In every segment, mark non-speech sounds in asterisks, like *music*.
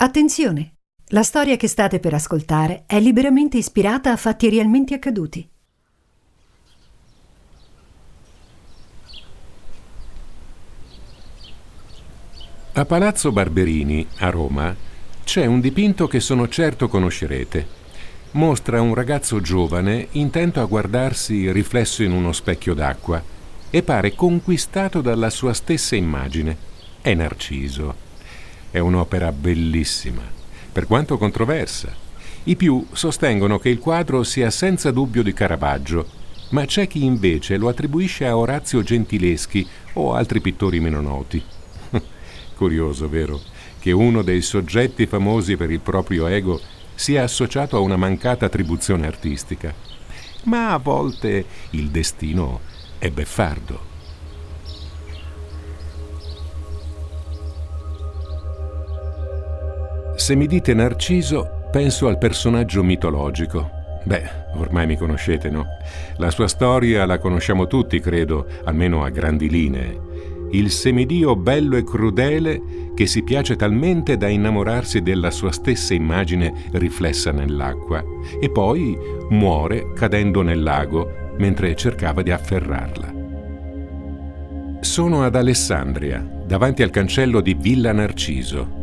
Attenzione! La storia che state per ascoltare è liberamente ispirata a fatti realmente accaduti. A Palazzo Barberini, a Roma, c'è un dipinto che sono certo conoscerete. Mostra un ragazzo giovane intento a guardarsi riflesso in uno specchio d'acqua e pare conquistato dalla sua stessa immagine. È Narciso. È un'opera bellissima, per quanto controversa. I più sostengono che il quadro sia senza dubbio di Caravaggio, ma c'è chi invece lo attribuisce a Orazio Gentileschi o altri pittori meno noti. *laughs* Curioso, vero, che uno dei soggetti famosi per il proprio ego sia associato a una mancata attribuzione artistica. Ma a volte il destino è beffardo. Se mi dite Narciso, penso al personaggio mitologico. Beh, ormai mi conoscete, no? La sua storia la conosciamo tutti, credo, almeno a grandi linee. Il semidio bello e crudele che si piace talmente da innamorarsi della sua stessa immagine riflessa nell'acqua e poi muore cadendo nel lago mentre cercava di afferrarla. Sono ad Alessandria, davanti al cancello di Villa Narciso,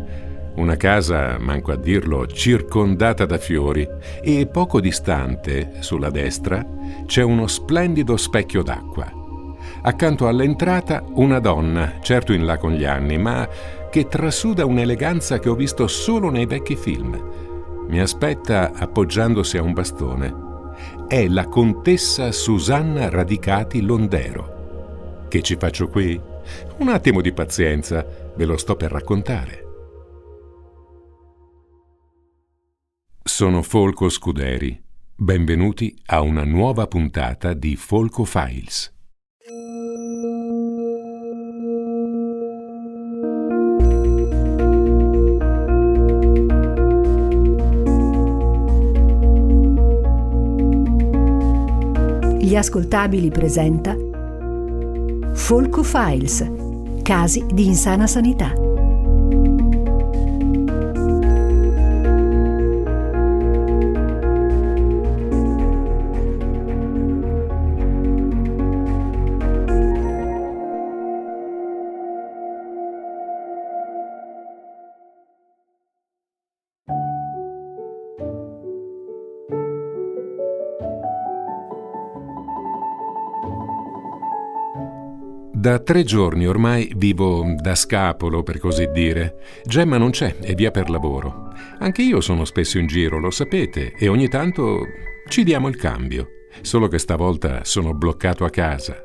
una casa, manco a dirlo, circondata da fiori e poco distante, sulla destra, c'è uno splendido specchio d'acqua. Accanto all'entrata una donna, certo in là con gli anni, ma che trasuda un'eleganza che ho visto solo nei vecchi film. Mi aspetta appoggiandosi a un bastone. È la contessa Susanna Radicati Londero. Che ci faccio qui? Un attimo di pazienza, ve lo sto per raccontare. Sono Folco Scuderi. Benvenuti a una nuova puntata di Folco Files. Gli ascoltabili presenta Folco Files, casi di insana sanità. Da tre giorni ormai vivo da scapolo, per così dire. Gemma non c'è, è via per lavoro. Anche io sono spesso in giro, lo sapete, e ogni tanto ci diamo il cambio. Solo che stavolta sono bloccato a casa.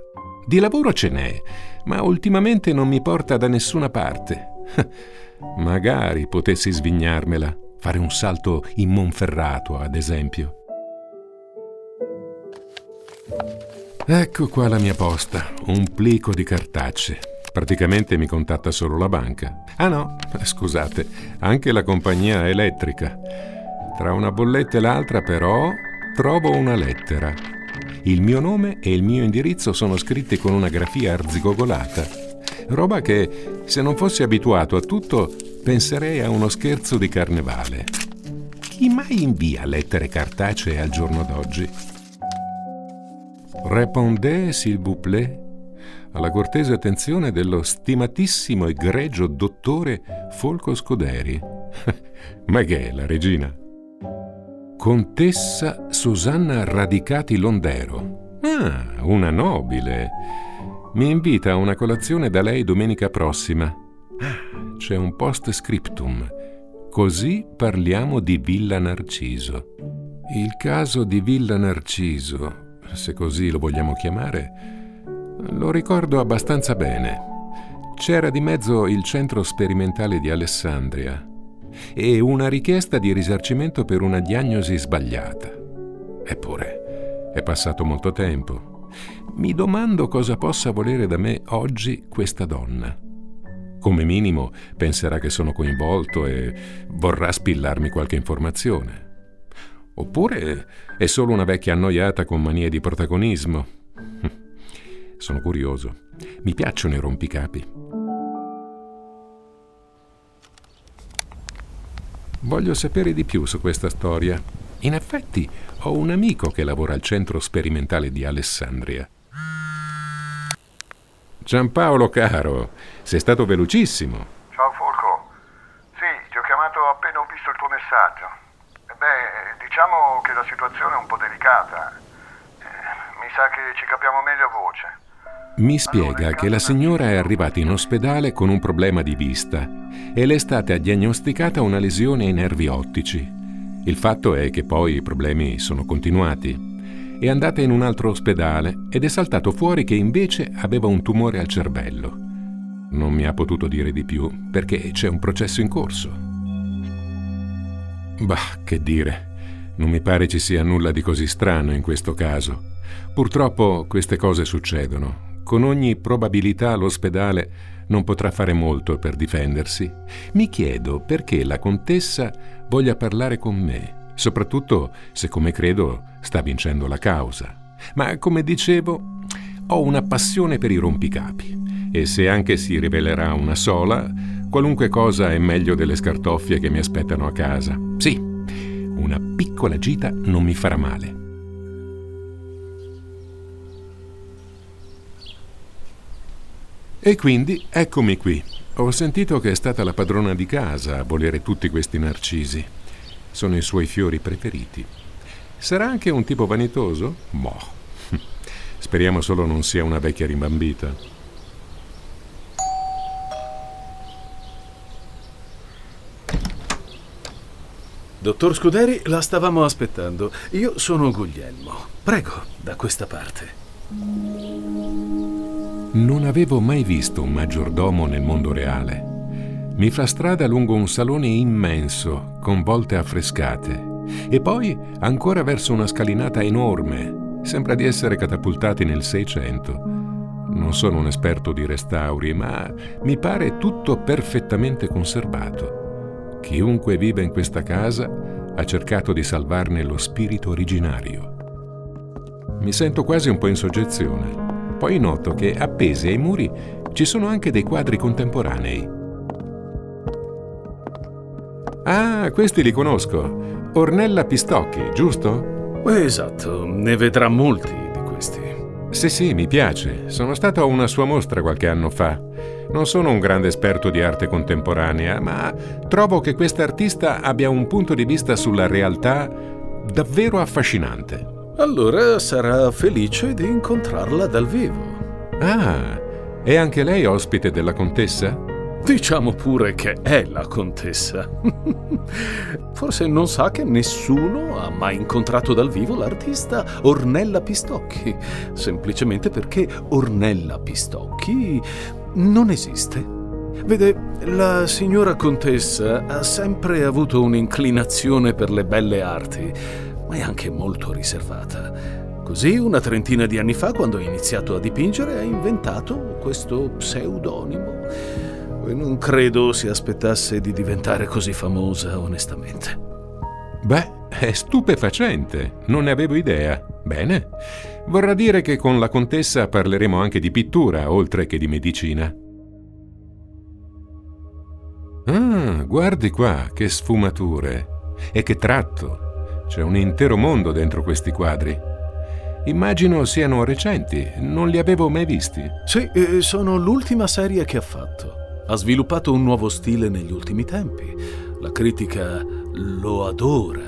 Di lavoro ce n'è, ma ultimamente non mi porta da nessuna parte. *laughs* Magari potessi svignarmela, fare un salto in Monferrato, ad esempio. Ecco qua la mia posta, un plico di cartacce. Praticamente mi contatta solo la banca. Ah no, scusate, anche la compagnia elettrica. Tra una bolletta e l'altra però trovo una lettera. Il mio nome e il mio indirizzo sono scritti con una grafia arzigogolata. Roba che, se non fossi abituato a tutto, penserei a uno scherzo di carnevale. Chi mai invia lettere cartacee al giorno d'oggi? Répondez, s'il vous plaît, alla cortese attenzione dello stimatissimo egregio dottore Folco Scuderi. *laughs* Ma che è la regina? Contessa Susanna Radicati Londero. Ah, una nobile. Mi invita a una colazione da lei domenica prossima. Ah, c'è un post scriptum. Così parliamo di Villa Narciso. Il caso di Villa Narciso se così lo vogliamo chiamare, lo ricordo abbastanza bene. C'era di mezzo il centro sperimentale di Alessandria e una richiesta di risarcimento per una diagnosi sbagliata. Eppure, è passato molto tempo. Mi domando cosa possa volere da me oggi questa donna. Come minimo penserà che sono coinvolto e vorrà spillarmi qualche informazione. Oppure è solo una vecchia annoiata con manie di protagonismo? *laughs* Sono curioso. Mi piacciono i rompicapi. Voglio sapere di più su questa storia. In effetti, ho un amico che lavora al centro sperimentale di Alessandria. Giampaolo caro, sei stato velocissimo. Ciao Folco. Sì, ti ho chiamato appena ho visto il tuo messaggio. Beh, diciamo che la situazione è un po' delicata. Eh, mi sa che ci capiamo meglio a voce. Mi spiega che la signora è arrivata in ospedale con un problema di vista e le è stata diagnosticata una lesione ai nervi ottici. Il fatto è che poi i problemi sono continuati. È andata in un altro ospedale ed è saltato fuori che invece aveva un tumore al cervello. Non mi ha potuto dire di più perché c'è un processo in corso. Bah, che dire. Non mi pare ci sia nulla di così strano in questo caso. Purtroppo queste cose succedono. Con ogni probabilità l'ospedale non potrà fare molto per difendersi. Mi chiedo perché la contessa voglia parlare con me, soprattutto se, come credo, sta vincendo la causa. Ma, come dicevo, ho una passione per i rompicapi e se anche si rivelerà una sola, qualunque cosa è meglio delle scartoffie che mi aspettano a casa. Sì, una piccola gita non mi farà male. E quindi eccomi qui. Ho sentito che è stata la padrona di casa a volere tutti questi narcisi. Sono i suoi fiori preferiti. Sarà anche un tipo vanitoso? Boh. *laughs* Speriamo solo non sia una vecchia rimbambita. Dottor Scuderi, la stavamo aspettando. Io sono Guglielmo. Prego, da questa parte. Non avevo mai visto un maggiordomo nel mondo reale. Mi fa strada lungo un salone immenso, con volte affrescate, e poi ancora verso una scalinata enorme. Sembra di essere catapultati nel Seicento. Non sono un esperto di restauri, ma mi pare tutto perfettamente conservato. Chiunque vive in questa casa ha cercato di salvarne lo spirito originario. Mi sento quasi un po' in soggezione. Poi noto che appesi ai muri ci sono anche dei quadri contemporanei. Ah, questi li conosco. Ornella Pistocchi, giusto? Esatto, ne vedrà molti. Sì, sì, mi piace. Sono stato a una sua mostra qualche anno fa. Non sono un grande esperto di arte contemporanea, ma trovo che quest'artista abbia un punto di vista sulla realtà davvero affascinante. Allora sarà felice di incontrarla dal vivo. Ah, è anche lei ospite della contessa? Diciamo pure che è la contessa. *laughs* Forse non sa che nessuno ha mai incontrato dal vivo l'artista Ornella Pistocchi, semplicemente perché Ornella Pistocchi non esiste. Vede, la signora contessa ha sempre avuto un'inclinazione per le belle arti ma è anche molto riservata. Così una trentina di anni fa, quando ha iniziato a dipingere, ha inventato questo pseudonimo. E non credo si aspettasse di diventare così famosa, onestamente. Beh, è stupefacente, non ne avevo idea. Bene, vorrà dire che con la contessa parleremo anche di pittura, oltre che di medicina. Ah, guardi qua, che sfumature e che tratto. C'è un intero mondo dentro questi quadri. Immagino siano recenti, non li avevo mai visti. Sì, eh, sono l'ultima serie che ha fatto. Ha sviluppato un nuovo stile negli ultimi tempi. La critica lo adora.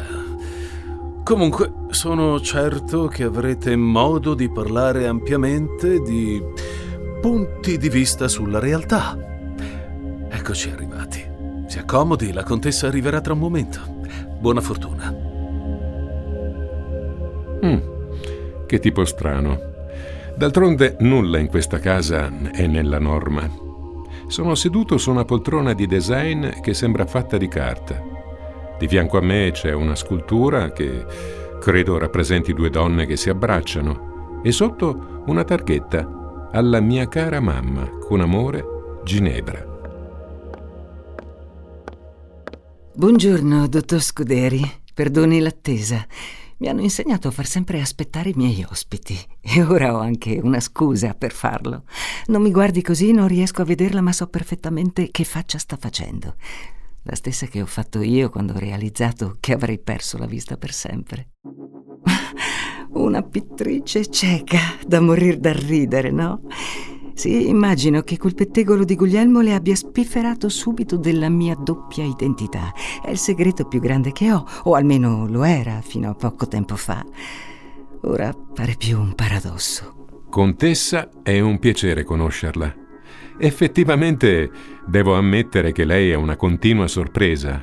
Comunque, sono certo che avrete modo di parlare ampiamente di punti di vista sulla realtà. Eccoci arrivati. Si accomodi, la contessa arriverà tra un momento. Buona fortuna. Mm, che tipo strano. D'altronde nulla in questa casa è nella norma. Sono seduto su una poltrona di design che sembra fatta di carta. Di fianco a me c'è una scultura che credo rappresenti due donne che si abbracciano e sotto una targhetta alla mia cara mamma, con amore, Ginevra. Buongiorno, dottor Scuderi. Perdoni l'attesa. Mi hanno insegnato a far sempre aspettare i miei ospiti e ora ho anche una scusa per farlo. Non mi guardi così, non riesco a vederla, ma so perfettamente che faccia sta facendo. la stessa che ho fatto io quando ho realizzato che avrei perso la vista per sempre. *laughs* Una pittrice cieca da morir da ridere, no? Sì, immagino che quel pettegolo di Guglielmo le abbia spifferato subito della mia doppia identità. È il segreto più grande che ho, o almeno lo era fino a poco tempo fa. Ora pare più un paradosso. Contessa, è un piacere conoscerla. Effettivamente devo ammettere che lei è una continua sorpresa.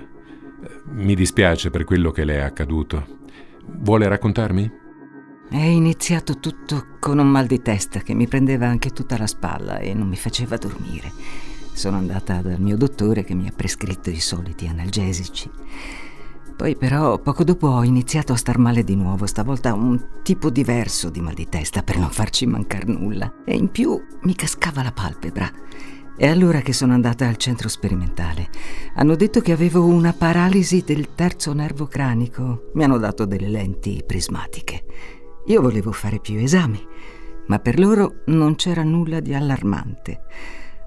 Mi dispiace per quello che le è accaduto. Vuole raccontarmi? È iniziato tutto con un mal di testa che mi prendeva anche tutta la spalla e non mi faceva dormire. Sono andata dal mio dottore che mi ha prescritto i soliti analgesici. Poi però poco dopo ho iniziato a star male di nuovo, stavolta un tipo diverso di mal di testa per non farci mancare nulla. E in più mi cascava la palpebra. È allora che sono andata al centro sperimentale. Hanno detto che avevo una paralisi del terzo nervo cranico. Mi hanno dato delle lenti prismatiche. Io volevo fare più esami, ma per loro non c'era nulla di allarmante,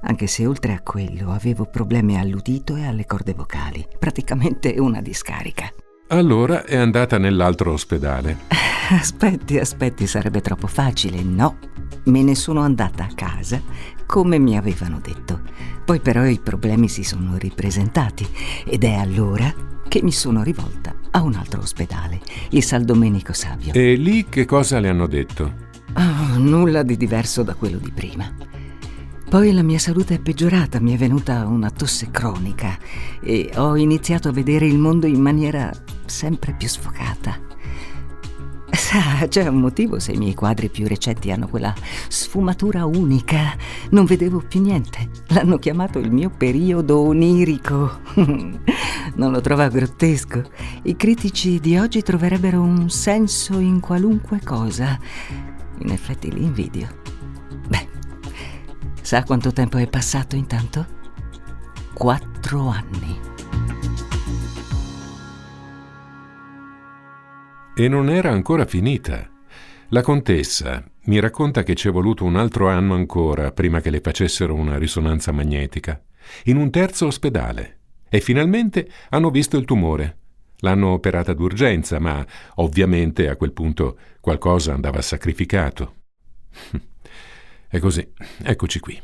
anche se oltre a quello avevo problemi all'udito e alle corde vocali, praticamente una discarica. Allora è andata nell'altro ospedale. *laughs* Aspetti, aspetti, sarebbe troppo facile. No, me ne sono andata a casa come mi avevano detto. Poi però i problemi si sono ripresentati ed è allora che mi sono rivolta a un altro ospedale, il San Domenico Savio. E lì che cosa le hanno detto? Oh, nulla di diverso da quello di prima. Poi la mia salute è peggiorata, mi è venuta una tosse cronica e ho iniziato a vedere il mondo in maniera sempre più sfocata. Sa, c'è un motivo se i miei quadri più recenti hanno quella sfumatura unica. Non vedevo più niente. L'hanno chiamato il mio periodo onirico. *laughs* non lo trova grottesco. I critici di oggi troverebbero un senso in qualunque cosa. In effetti li invidio. Beh, sa quanto tempo è passato intanto? Quattro anni. E non era ancora finita. La contessa mi racconta che ci è voluto un altro anno ancora prima che le facessero una risonanza magnetica, in un terzo ospedale. E finalmente hanno visto il tumore. L'hanno operata d'urgenza, ma ovviamente a quel punto qualcosa andava sacrificato. *laughs* E così, eccoci qui.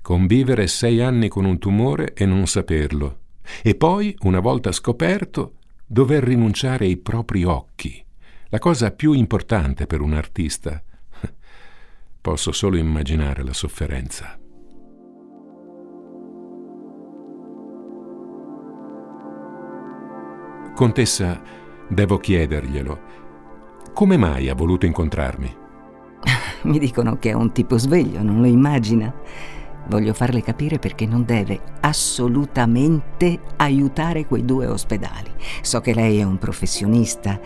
Convivere sei anni con un tumore e non saperlo. E poi, una volta scoperto, dover rinunciare ai propri occhi, la cosa più importante per un artista. *laughs* Posso solo immaginare la sofferenza. Contessa, devo chiederglielo. Come mai ha voluto incontrarmi? *laughs* Mi dicono che è un tipo sveglio, non lo immagina? Voglio farle capire perché non deve assolutamente aiutare quei due ospedali. So che lei è un professionista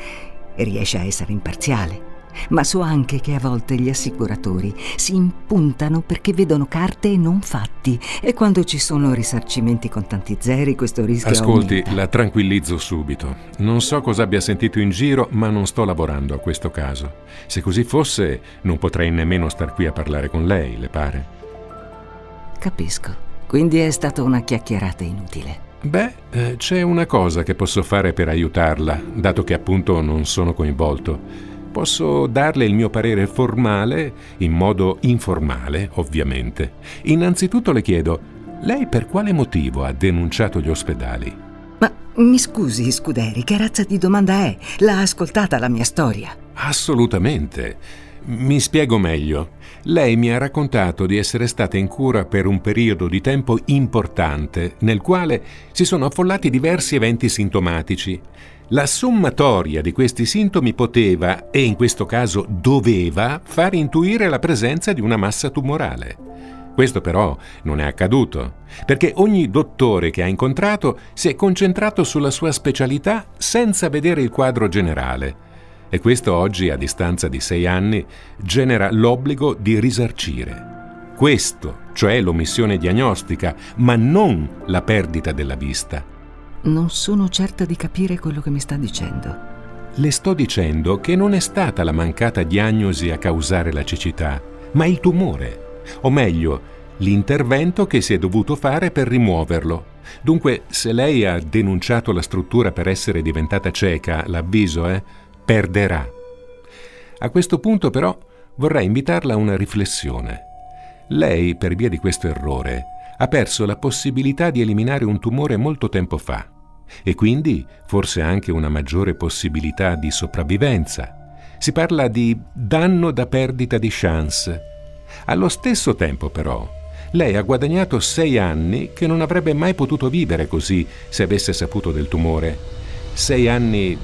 e riesce a essere imparziale, ma so anche che a volte gli assicuratori si impuntano perché vedono carte e non fatti e quando ci sono risarcimenti con tanti zeri questo rischio Ascolti, aumenta. la tranquillizzo subito. Non so cosa abbia sentito in giro, ma non sto lavorando a questo caso. Se così fosse, non potrei nemmeno star qui a parlare con lei, le pare? Capisco. Quindi è stata una chiacchierata inutile. Beh, eh, c'è una cosa che posso fare per aiutarla, dato che appunto non sono coinvolto. Posso darle il mio parere formale, in modo informale, ovviamente. Innanzitutto le chiedo, lei per quale motivo ha denunciato gli ospedali? Ma mi scusi, Scuderi, che razza di domanda è? L'ha ascoltata la mia storia? Assolutamente. Mi spiego meglio. Lei mi ha raccontato di essere stata in cura per un periodo di tempo importante nel quale si sono affollati diversi eventi sintomatici. La sommatoria di questi sintomi poteva, e in questo caso doveva, far intuire la presenza di una massa tumorale. Questo però non è accaduto, perché ogni dottore che ha incontrato si è concentrato sulla sua specialità senza vedere il quadro generale e questo oggi, a distanza di sei anni, genera l'obbligo di risarcire. Questo, cioè l'omissione diagnostica, ma non la perdita della vista. Non sono certa di capire quello che mi sta dicendo. Le sto dicendo che non è stata la mancata diagnosi a causare la cecità, ma il tumore. O meglio, l'intervento che si è dovuto fare per rimuoverlo. Dunque, se lei ha denunciato la struttura per essere diventata cieca, l'avviso è, perderà. A questo punto però vorrei invitarla a una riflessione. Lei, per via di questo errore, ha perso la possibilità di eliminare un tumore molto tempo fa e quindi forse anche una maggiore possibilità di sopravvivenza. Si parla di danno da perdita di chance. Allo stesso tempo però, lei ha guadagnato sei anni che non avrebbe mai potuto vivere così se avesse saputo del tumore. Sei anni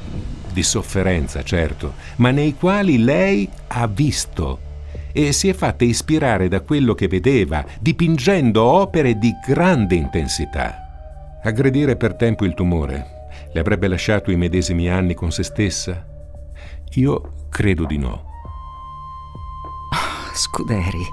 di sofferenza, certo, ma nei quali lei ha visto e si è fatta ispirare da quello che vedeva, dipingendo opere di grande intensità. Aggredire per tempo il tumore le avrebbe lasciato i medesimi anni con se stessa? Io credo di no. Oh, Scuderi,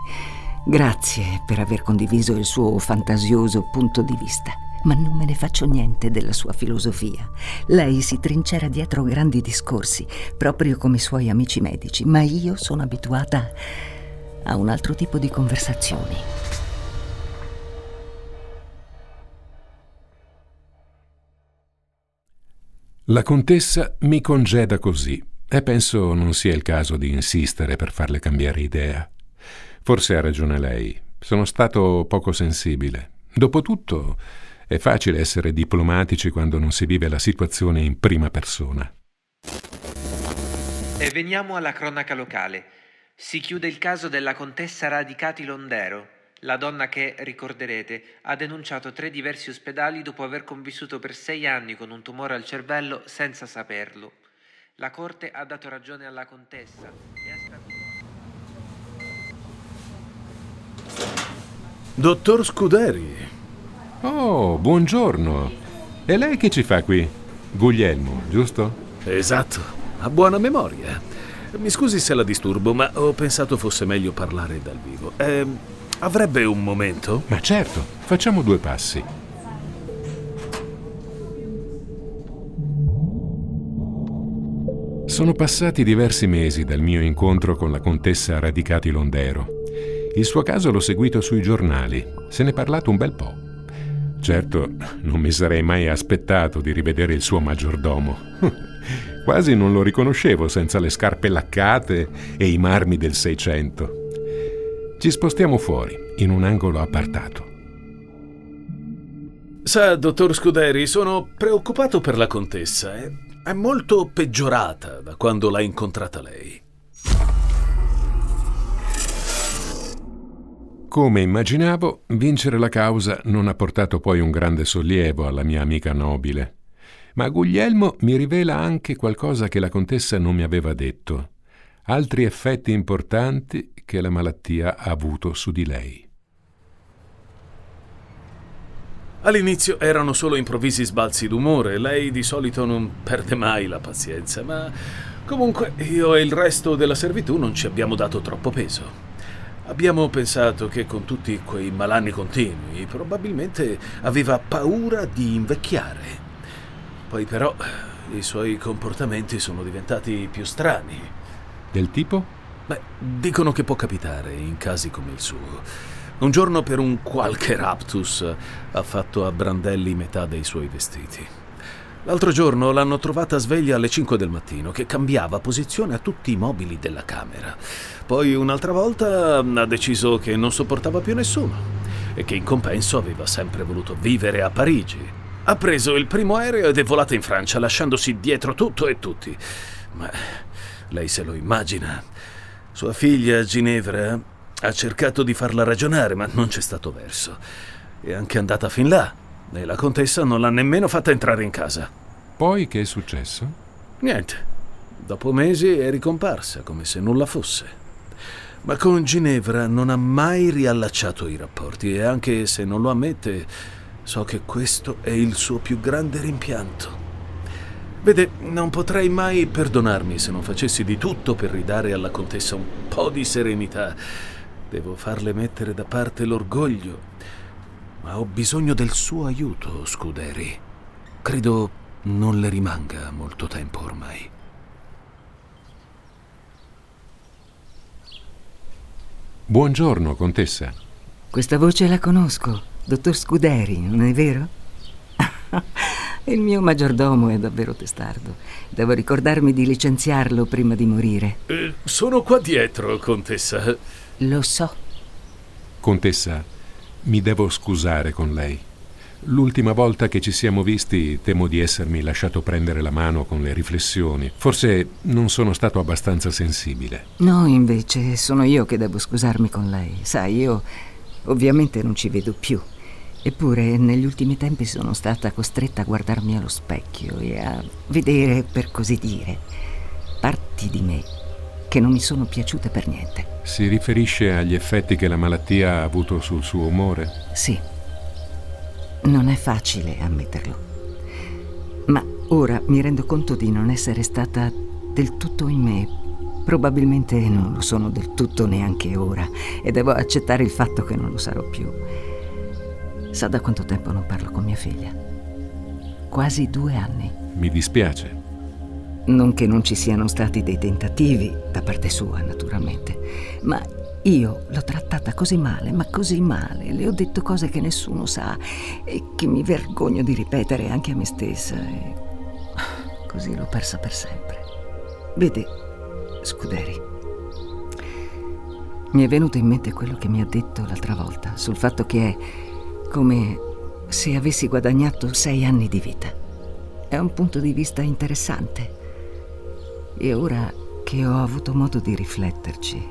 grazie per aver condiviso il suo fantasioso punto di vista ma non me ne faccio niente della sua filosofia. Lei si trincera dietro grandi discorsi, proprio come i suoi amici medici, ma io sono abituata a un altro tipo di conversazioni. La contessa mi congeda così e penso non sia il caso di insistere per farle cambiare idea. Forse ha ragione lei. Sono stato poco sensibile. Dopotutto, è facile essere diplomatici quando non si vive la situazione in prima persona. E veniamo alla cronaca locale. Si chiude il caso della contessa Radicati Londero, la donna che, ricorderete, ha denunciato tre diversi ospedali dopo aver convissuto per sei anni con un tumore al cervello senza saperlo. La Corte ha dato ragione alla contessa e ha stabilito... Dottor Scuderi, Oh, buongiorno. E lei che ci fa qui? Guglielmo, giusto? Esatto, ha buona memoria. Mi scusi se la disturbo, ma ho pensato fosse meglio parlare dal vivo. Eh, avrebbe un momento? Ma certo, facciamo due passi. Sono passati diversi mesi dal mio incontro con la contessa Radicati Londero. Il suo caso l'ho seguito sui giornali, se ne è parlato un bel po'. Certo, non mi sarei mai aspettato di rivedere il suo maggiordomo. *laughs* Quasi non lo riconoscevo senza le scarpe laccate e i marmi del Seicento. Ci spostiamo fuori, in un angolo appartato. Sa, dottor Scuderi, sono preoccupato per la contessa. È molto peggiorata da quando l'ha incontrata lei. Come immaginavo, vincere la causa non ha portato poi un grande sollievo alla mia amica nobile. Ma Guglielmo mi rivela anche qualcosa che la contessa non mi aveva detto, altri effetti importanti che la malattia ha avuto su di lei. All'inizio erano solo improvvisi sbalzi d'umore, lei di solito non perde mai la pazienza, ma comunque io e il resto della servitù non ci abbiamo dato troppo peso. Abbiamo pensato che con tutti quei malanni continui probabilmente aveva paura di invecchiare. Poi però i suoi comportamenti sono diventati più strani. Del tipo? Beh, dicono che può capitare in casi come il suo. Un giorno per un qualche raptus ha fatto a brandelli metà dei suoi vestiti. L'altro giorno l'hanno trovata sveglia alle 5 del mattino, che cambiava posizione a tutti i mobili della camera. Poi un'altra volta ha deciso che non sopportava più nessuno e che in compenso aveva sempre voluto vivere a Parigi. Ha preso il primo aereo ed è volata in Francia, lasciandosi dietro tutto e tutti. Ma lei se lo immagina. Sua figlia, Ginevra, ha cercato di farla ragionare, ma non c'è stato verso. È anche andata fin là e la contessa non l'ha nemmeno fatta entrare in casa. Poi che è successo? Niente. Dopo mesi è ricomparsa come se nulla fosse. Ma con Ginevra non ha mai riallacciato i rapporti e anche se non lo ammette, so che questo è il suo più grande rimpianto. Vede, non potrei mai perdonarmi se non facessi di tutto per ridare alla contessa un po' di serenità. Devo farle mettere da parte l'orgoglio ma ho bisogno del suo aiuto, Scuderi. Credo non le rimanga molto tempo ormai. Buongiorno, contessa. Questa voce la conosco, dottor Scuderi, non è vero? *laughs* Il mio maggiordomo è davvero testardo. Devo ricordarmi di licenziarlo prima di morire. Eh, sono qua dietro, contessa. Lo so. Contessa, mi devo scusare con lei. L'ultima volta che ci siamo visti temo di essermi lasciato prendere la mano con le riflessioni. Forse non sono stato abbastanza sensibile. No, invece, sono io che devo scusarmi con lei. Sai, io ovviamente non ci vedo più. Eppure negli ultimi tempi sono stata costretta a guardarmi allo specchio e a vedere, per così dire, parti di me che non mi sono piaciute per niente. Si riferisce agli effetti che la malattia ha avuto sul suo umore? Sì. Non è facile ammetterlo. Ma ora mi rendo conto di non essere stata del tutto in me. Probabilmente non lo sono del tutto neanche ora e devo accettare il fatto che non lo sarò più. Sa da quanto tempo non parlo con mia figlia? Quasi due anni. Mi dispiace. Non che non ci siano stati dei tentativi, da parte sua naturalmente, ma io l'ho trattata così male, ma così male, le ho detto cose che nessuno sa e che mi vergogno di ripetere anche a me stessa e *sighs* così l'ho persa per sempre. Vede, Scuderi, mi è venuto in mente quello che mi ha detto l'altra volta sul fatto che è come se avessi guadagnato sei anni di vita. È un punto di vista interessante. E ora che ho avuto modo di rifletterci,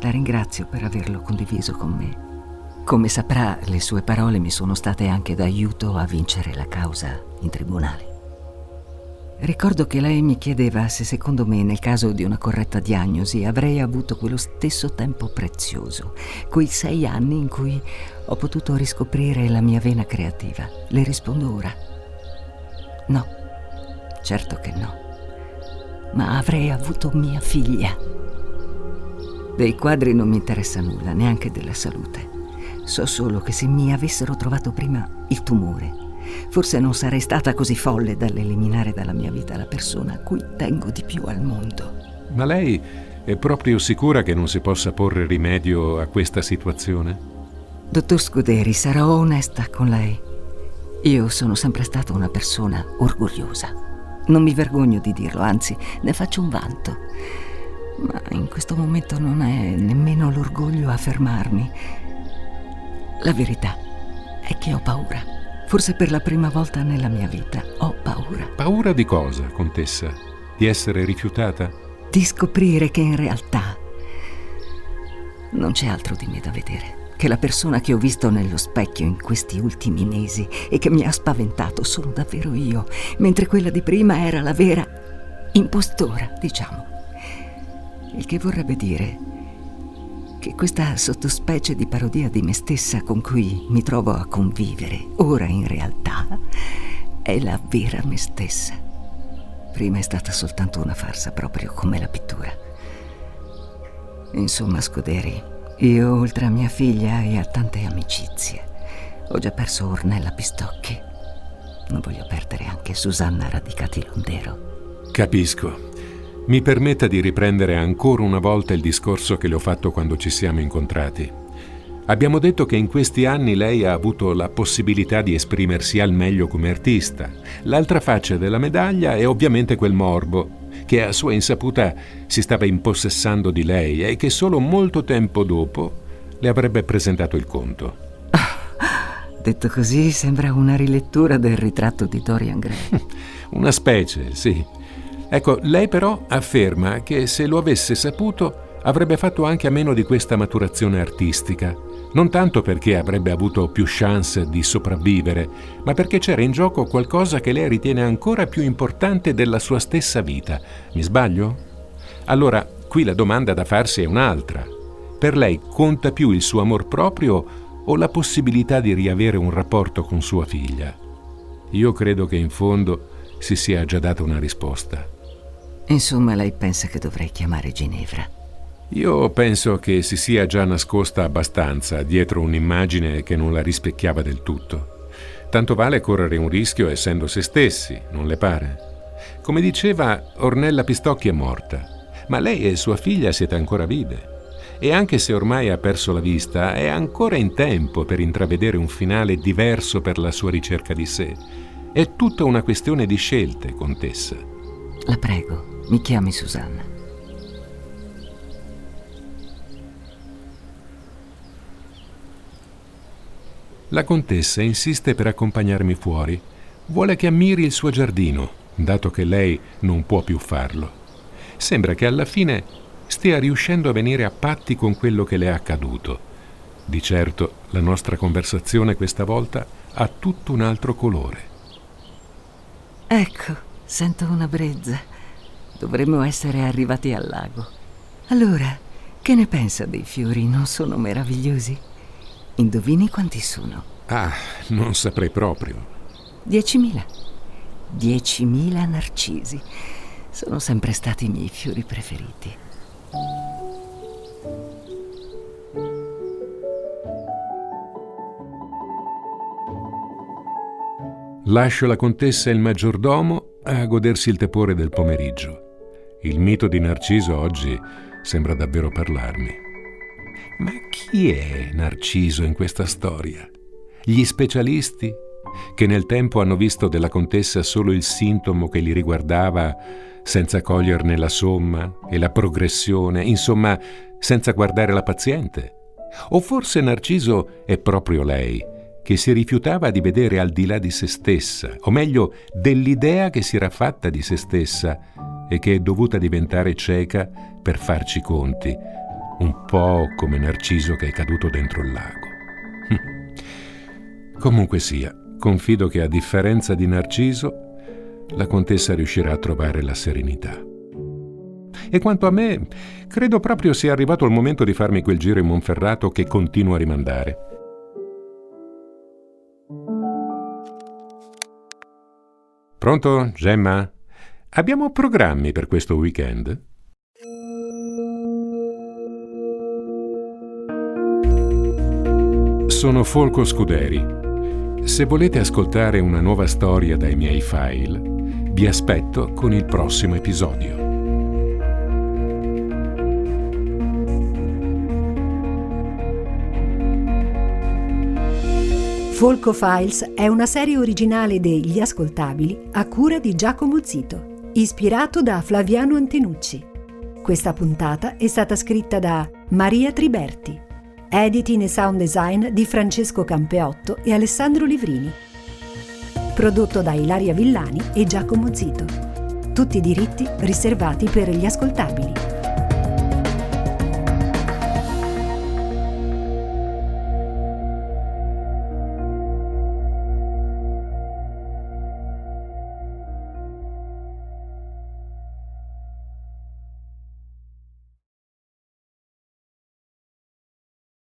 la ringrazio per averlo condiviso con me. Come saprà, le sue parole mi sono state anche d'aiuto a vincere la causa in tribunale. Ricordo che lei mi chiedeva se secondo me nel caso di una corretta diagnosi avrei avuto quello stesso tempo prezioso, quei sei anni in cui ho potuto riscoprire la mia vena creativa. Le rispondo ora. No, certo che no. Ma avrei avuto mia figlia. Dei quadri non mi interessa nulla, neanche della salute. So solo che se mi avessero trovato prima il tumore, forse non sarei stata così folle dall'eliminare dalla mia vita la persona a cui tengo di più al mondo. Ma lei è proprio sicura che non si possa porre rimedio a questa situazione? Dottor Scuderi, sarò onesta con lei. Io sono sempre stata una persona orgogliosa. Non mi vergogno di dirlo, anzi, ne faccio un vanto. Ma in questo momento non è nemmeno l'orgoglio a fermarmi. La verità è che ho paura. Forse per la prima volta nella mia vita ho paura. Paura di cosa, contessa? Di essere rifiutata? Di scoprire che in realtà non c'è altro di me da vedere. Che la persona che ho visto nello specchio in questi ultimi mesi e che mi ha spaventato sono davvero io, mentre quella di prima era la vera impostora, diciamo. Il che vorrebbe dire che questa sottospecie di parodia di me stessa con cui mi trovo a convivere ora in realtà è la vera me stessa. Prima è stata soltanto una farsa, proprio come la pittura. Insomma, Scuderi, io oltre a mia figlia e a tante amicizie, ho già perso Ornella Pistocchi. Non voglio perdere anche Susanna Radicati Londero. Capisco. Mi permetta di riprendere ancora una volta il discorso che le ho fatto quando ci siamo incontrati. Abbiamo detto che in questi anni lei ha avuto la possibilità di esprimersi al meglio come artista. L'altra faccia della medaglia è ovviamente quel morbo che a sua insaputa si stava impossessando di lei e che solo molto tempo dopo le avrebbe presentato il conto. Detto così sembra una rilettura del ritratto di Dorian Gray. *laughs* una specie, sì. Ecco, lei però afferma che se lo avesse saputo avrebbe fatto anche a meno di questa maturazione artistica, non tanto perché avrebbe avuto più chance di sopravvivere, ma perché c'era in gioco qualcosa che lei ritiene ancora più importante della sua stessa vita. Mi sbaglio? Allora, qui la domanda da farsi è un'altra. Per lei conta più il suo amor proprio o la possibilità di riavere un rapporto con sua figlia? Io credo che in fondo si sia già data una risposta. Insomma, lei pensa che dovrei chiamare Ginevra? Io penso che si sia già nascosta abbastanza dietro un'immagine che non la rispecchiava del tutto. Tanto vale correre un rischio essendo se stessi, non le pare? Come diceva, Ornella Pistocchi è morta, ma lei e sua figlia siete ancora vive. e anche se ormai ha perso la vista, è ancora in tempo per intravedere un finale diverso per la sua ricerca di sé. È tutta una questione di scelte, contessa. La prego, mi chiami Susanna. La contessa insiste per accompagnarmi fuori. Vuole che ammiri il suo giardino, dato che lei non può più farlo. Sembra che alla fine stia riuscendo a venire a patti con quello che le è accaduto. Di certo la nostra conversazione questa volta ha tutto un altro colore. Ecco, sento una brezza. Dovremmo essere arrivati al lago. Allora, che ne pensa dei fiori? Non sono meravigliosi? Indovini quanti sono? Ah, non saprei proprio. Diecimila. Diecimila narcisi. Sono sempre stati i miei fiori preferiti. Lascio la contessa e il maggiordomo a godersi il tepore del pomeriggio. Il mito di Narciso oggi sembra davvero parlarmi. Ma chi è Narciso in questa storia? Gli specialisti? Che nel tempo hanno visto della contessa solo il sintomo che li riguardava senza coglierne la somma e la progressione, insomma, senza guardare la paziente? O forse Narciso è proprio lei, che si rifiutava di vedere al di là di se stessa, o meglio, dell'idea che si era fatta di se stessa e che è dovuta diventare cieca per farci conti, un po' come Narciso che è caduto dentro il lago. Comunque sia, confido che a differenza di Narciso, la contessa riuscirà a trovare la serenità. E quanto a me, credo proprio sia arrivato il momento di farmi quel giro in Monferrato che continuo a rimandare. Pronto, Gemma? Abbiamo programmi per questo weekend? Sono Folco Scuderi. Se volete ascoltare una nuova storia dai miei file, vi aspetto con il prossimo episodio. Folco Files è una serie originale degli Ascoltabili a cura di Giacomo Zito, ispirato da Flaviano Antenucci. Questa puntata è stata scritta da Maria Triberti, editing e sound design di Francesco Campeotto e Alessandro Livrini. Prodotto da Ilaria Villani e Giacomo Zito. Tutti i diritti riservati per gli ascoltabili.